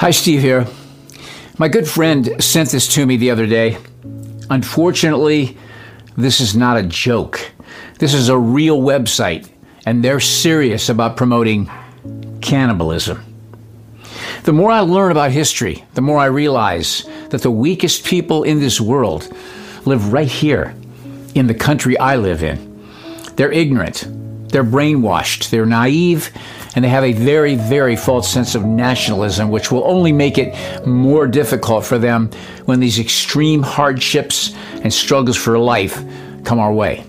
Hi, Steve here. My good friend sent this to me the other day. Unfortunately, this is not a joke. This is a real website, and they're serious about promoting cannibalism. The more I learn about history, the more I realize that the weakest people in this world live right here in the country I live in. They're ignorant, they're brainwashed, they're naive, and they have a very, very false sense of nationalism, which will only make it more difficult for them when these extreme hardships and struggles for life come our way.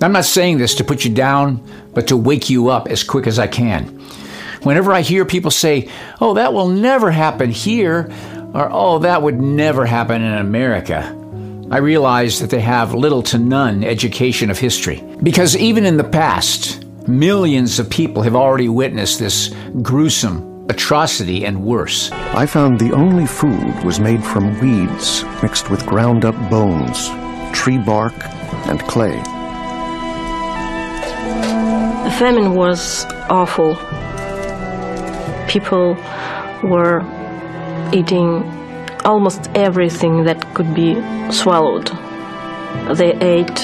I'm not saying this to put you down, but to wake you up as quick as I can. Whenever I hear people say, oh, that will never happen here, or oh, that would never happen in America, I realize that they have little to none education of history. Because even in the past, millions of people have already witnessed this gruesome atrocity and worse. I found the only food was made from weeds mixed with ground up bones, tree bark, and clay. The famine was awful. People were eating almost everything that could be swallowed. They ate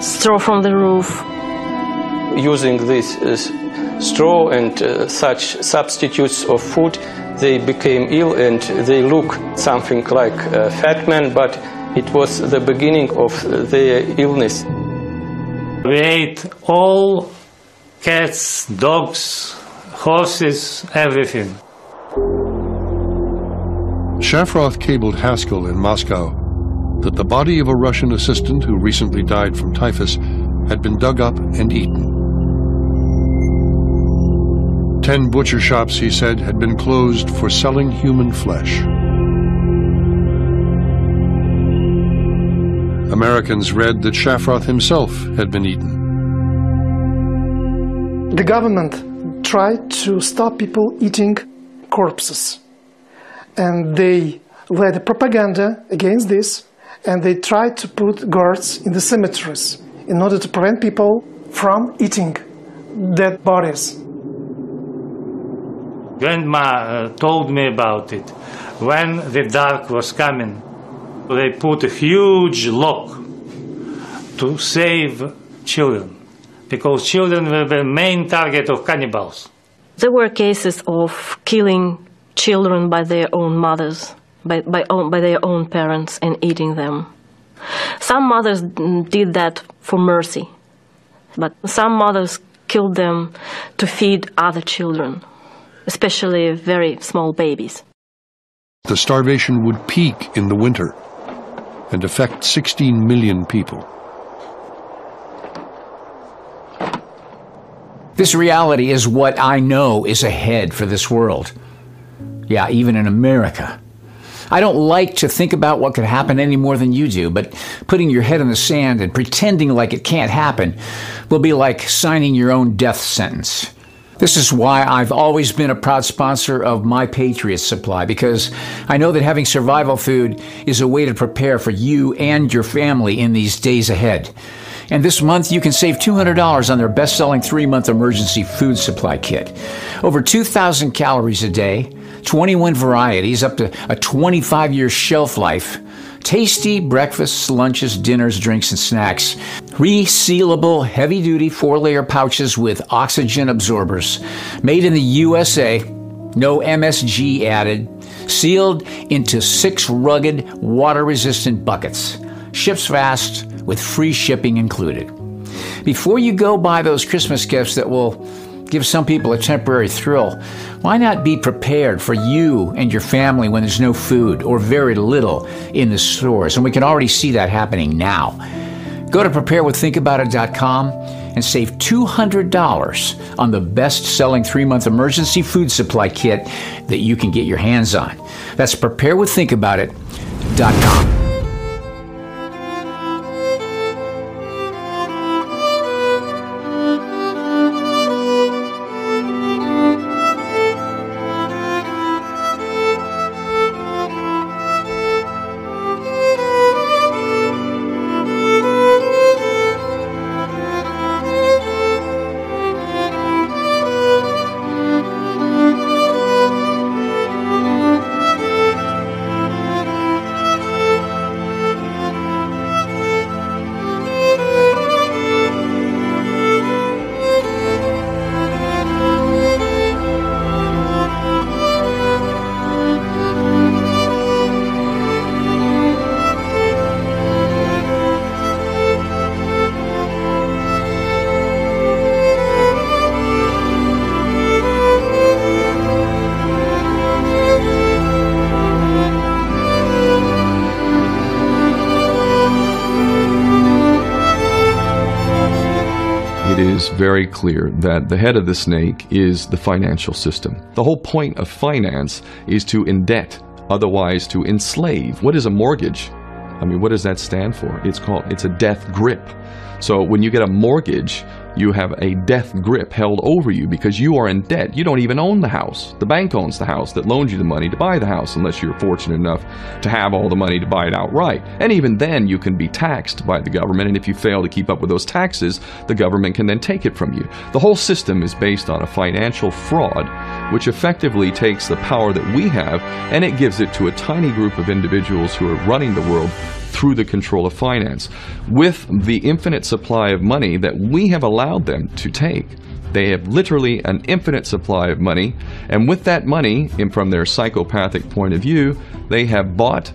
straw from the roof. Using this uh, straw and uh, such substitutes of food, they became ill and they look something like a fat man, but it was the beginning of their illness. We ate all cats, dogs, horses, everything. Shafroth cabled Haskell in Moscow that the body of a Russian assistant who recently died from typhus had been dug up and eaten. Ten butcher shops, he said, had been closed for selling human flesh. Americans read that Shafroth himself had been eaten. The government tried to stop people eating corpses. And they led propaganda against this, and they tried to put guards in the cemeteries in order to prevent people from eating dead bodies. Grandma uh, told me about it. When the dark was coming, they put a huge lock to save children because children were the main target of cannibals. There were cases of killing children by their own mothers, by, by, own, by their own parents, and eating them. Some mothers did that for mercy, but some mothers killed them to feed other children, especially very small babies. The starvation would peak in the winter and affect 16 million people. This reality is what I know is ahead for this world. Yeah, even in America. I don't like to think about what could happen any more than you do, but putting your head in the sand and pretending like it can't happen will be like signing your own death sentence. This is why I've always been a proud sponsor of My Patriot Supply because I know that having survival food is a way to prepare for you and your family in these days ahead. And this month, you can save $200 on their best selling three month emergency food supply kit. Over 2,000 calories a day, 21 varieties, up to a 25 year shelf life. Tasty breakfasts, lunches, dinners, drinks, and snacks. Resealable, heavy duty four layer pouches with oxygen absorbers. Made in the USA, no MSG added. Sealed into six rugged, water resistant buckets. Ships fast with free shipping included. Before you go buy those Christmas gifts that will give some people a temporary thrill, why not be prepared for you and your family when there's no food or very little in the stores? And we can already see that happening now. Go to preparewiththinkaboutit.com and save $200 on the best selling three month emergency food supply kit that you can get your hands on. That's preparewiththinkaboutit.com. very clear that the head of the snake is the financial system. The whole point of finance is to indebt, otherwise to enslave. What is a mortgage? I mean, what does that stand for? It's called it's a death grip. So when you get a mortgage, you have a death grip held over you because you are in debt. You don't even own the house. The bank owns the house that loans you the money to buy the house, unless you're fortunate enough to have all the money to buy it outright. And even then, you can be taxed by the government, and if you fail to keep up with those taxes, the government can then take it from you. The whole system is based on a financial fraud, which effectively takes the power that we have and it gives it to a tiny group of individuals who are running the world through the control of finance. With the infinite supply of money that we have allowed them to take, they have literally an infinite supply of money, and with that money, and from their psychopathic point of view, they have bought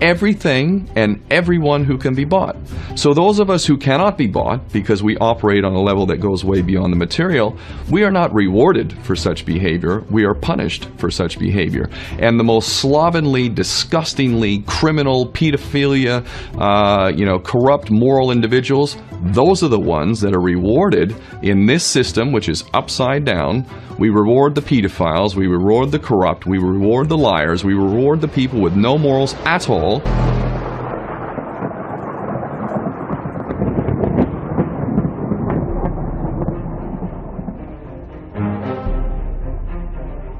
everything and everyone who can be bought. So, those of us who cannot be bought because we operate on a level that goes way beyond the material, we are not rewarded for such behavior, we are punished for such behavior. And the most slovenly, disgustingly criminal, pedophilia, uh, you know, corrupt moral individuals, those are the ones that are rewarded in this system, which is upside down. We reward the pedophiles, we reward the corrupt, we reward the liars, we reward the people with no morals at all.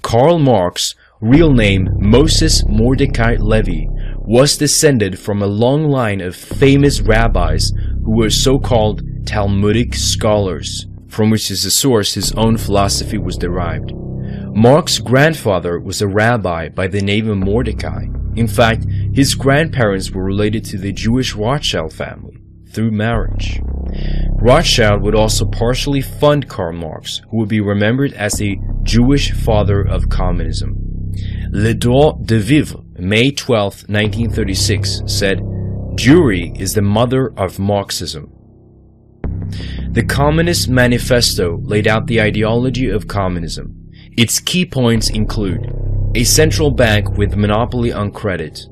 Karl Marx, real name Moses Mordecai Levy, was descended from a long line of famous rabbis who were so-called Talmudic scholars, from which is the source his own philosophy was derived. Marx's grandfather was a rabbi by the name of Mordecai. In fact, his grandparents were related to the Jewish Rothschild family through marriage. Rothschild would also partially fund Karl Marx, who would be remembered as the Jewish father of communism. Le Droit de Vivre, May 12, 1936, said, Jewry is the mother of Marxism. The Communist Manifesto laid out the ideology of communism. Its key points include a central bank with monopoly on credit,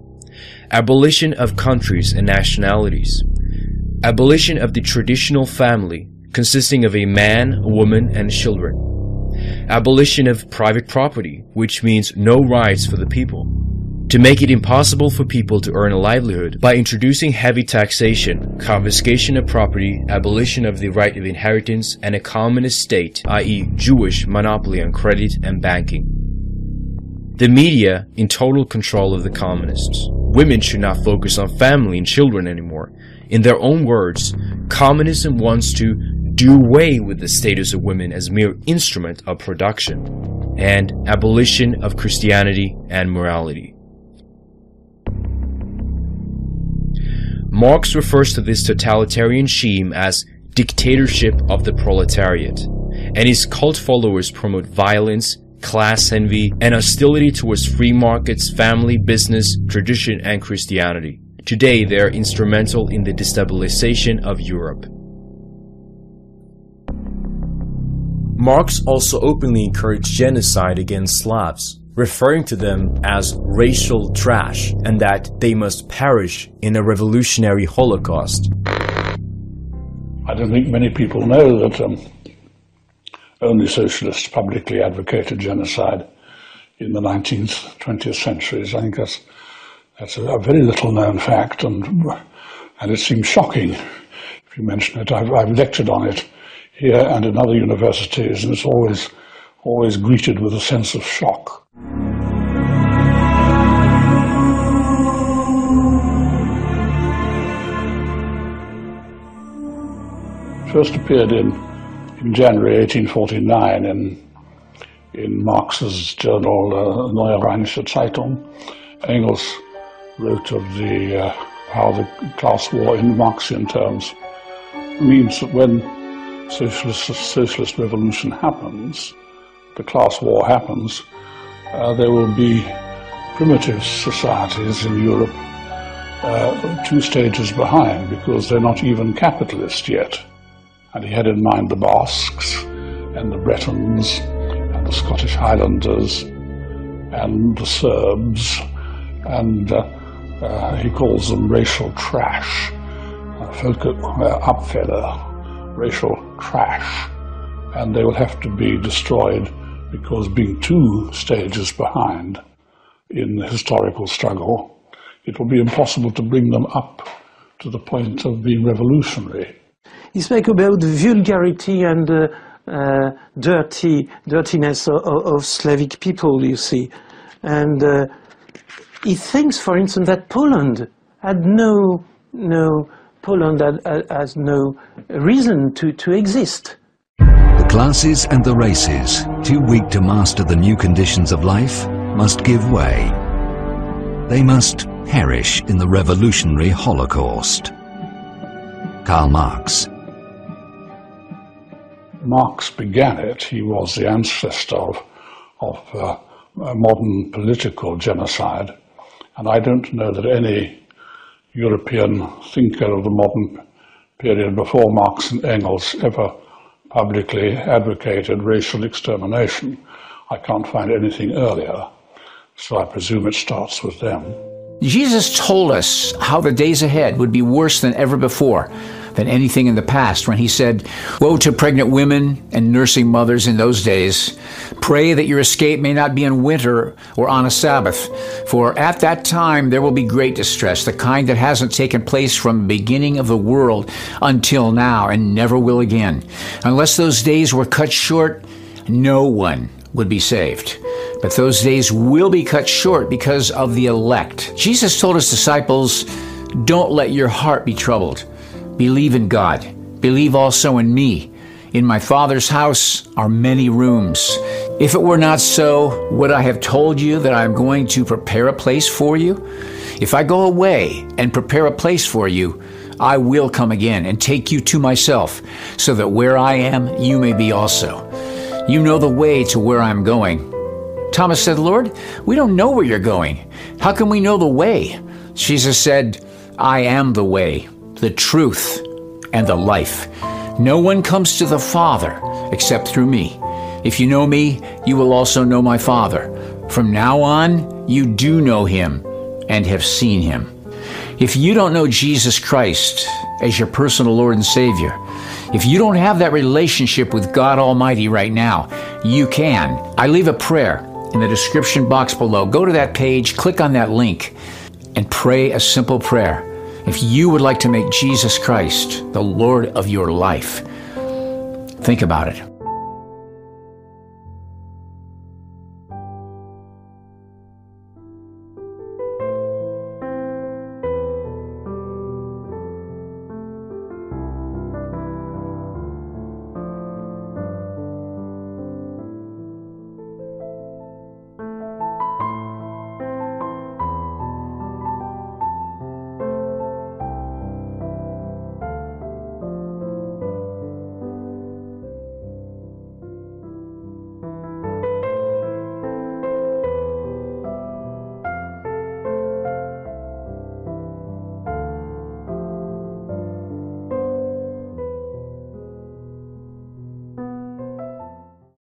abolition of countries and nationalities, abolition of the traditional family consisting of a man, a woman, and children, abolition of private property, which means no rights for the people, to make it impossible for people to earn a livelihood by introducing heavy taxation, confiscation of property, abolition of the right of inheritance, and a communist state, i.e. Jewish monopoly on credit and banking. The media in total control of the communists. Women should not focus on family and children anymore. In their own words, communism wants to do away with the status of women as mere instrument of production and abolition of Christianity and morality. Marx refers to this totalitarian scheme as dictatorship of the proletariat, and his cult followers promote violence, class envy, and hostility towards free markets, family, business, tradition, and Christianity. Today, they are instrumental in the destabilization of Europe. Marx also openly encouraged genocide against Slavs, referring to them as racial trash and that they must perish in a revolutionary holocaust. I don't think many people know that um, only socialists publicly advocated genocide in the 19th, 20th centuries. I think that's, that's a, very little known fact, and, and it seems shocking if you mention it. I've, I've lectured on it here and in other universities, and it's always, always greeted with a sense of shock. First appeared in, in January 1849 in, in Marx's journal uh, Neue Rheinische Zeitung. Engels wrote of the, uh, how the class war in Marxian terms means that when socialist, socialist revolution happens, the class war happens, uh, there will be primitive societies in Europe uh, two stages behind because they're not even capitalist yet. And he had in mind the Basques and the Bretons and the Scottish Highlanders and the Serbs, and uh, uh, he calls them racial trash, uh, Völkerabfälle, racial trash, and they will have to be destroyed because being two stages behind in the historical struggle, it will be impossible to bring them up to the point of being revolutionary. He spoke about vulgarity and uh, uh, dirty dirtiness of, of, Slavic people, you see, and uh, he thinks, for instance, that Poland had no no Poland had, has no reason to, to exist. The classes and the races, too weak to master the new conditions of life, must give way. They must perish in the revolutionary Holocaust. Karl Marx. Marx began it. He was the ancestor of, of uh, modern political genocide. And I don't know that any European thinker of the modern period before Marx and Engels ever publicly advocated racial extermination. I can't find anything earlier, so I presume it starts with them. Jesus told us how the days ahead would be worse than ever before than anything in the past when he said, Woe to pregnant women and nursing mothers in those days. Pray that your escape may not be in winter or on a Sabbath, for at that time there will be great distress, the kind that hasn't taken place from the beginning of the world until now and never will again. Unless those days were cut short, no one would be saved. But those days will be cut short because of the elect. Jesus told his disciples, Don't let your heart be troubled. Believe in God. Believe also in me. In my Father's house are many rooms. If it were not so, would I have told you that I am going to prepare a place for you? If I go away and prepare a place for you, I will come again and take you to myself, so that where I am, you may be also. You know the way to where I'm going. Thomas said, Lord, we don't know where you're going. How can we know the way? Jesus said, I am the way the truth, and the life. No one comes to the Father except through me. If you know me, you will also know my Father. From now on, you do know him and have seen him. If you don't know Jesus Christ as your personal Lord and Savior, if you don't have that relationship with God Almighty right now, you can. I leave a prayer in the description box below. Go to that page, click on that link, and pray a simple prayer. If you would like to make Jesus Christ the Lord of your life, think about it.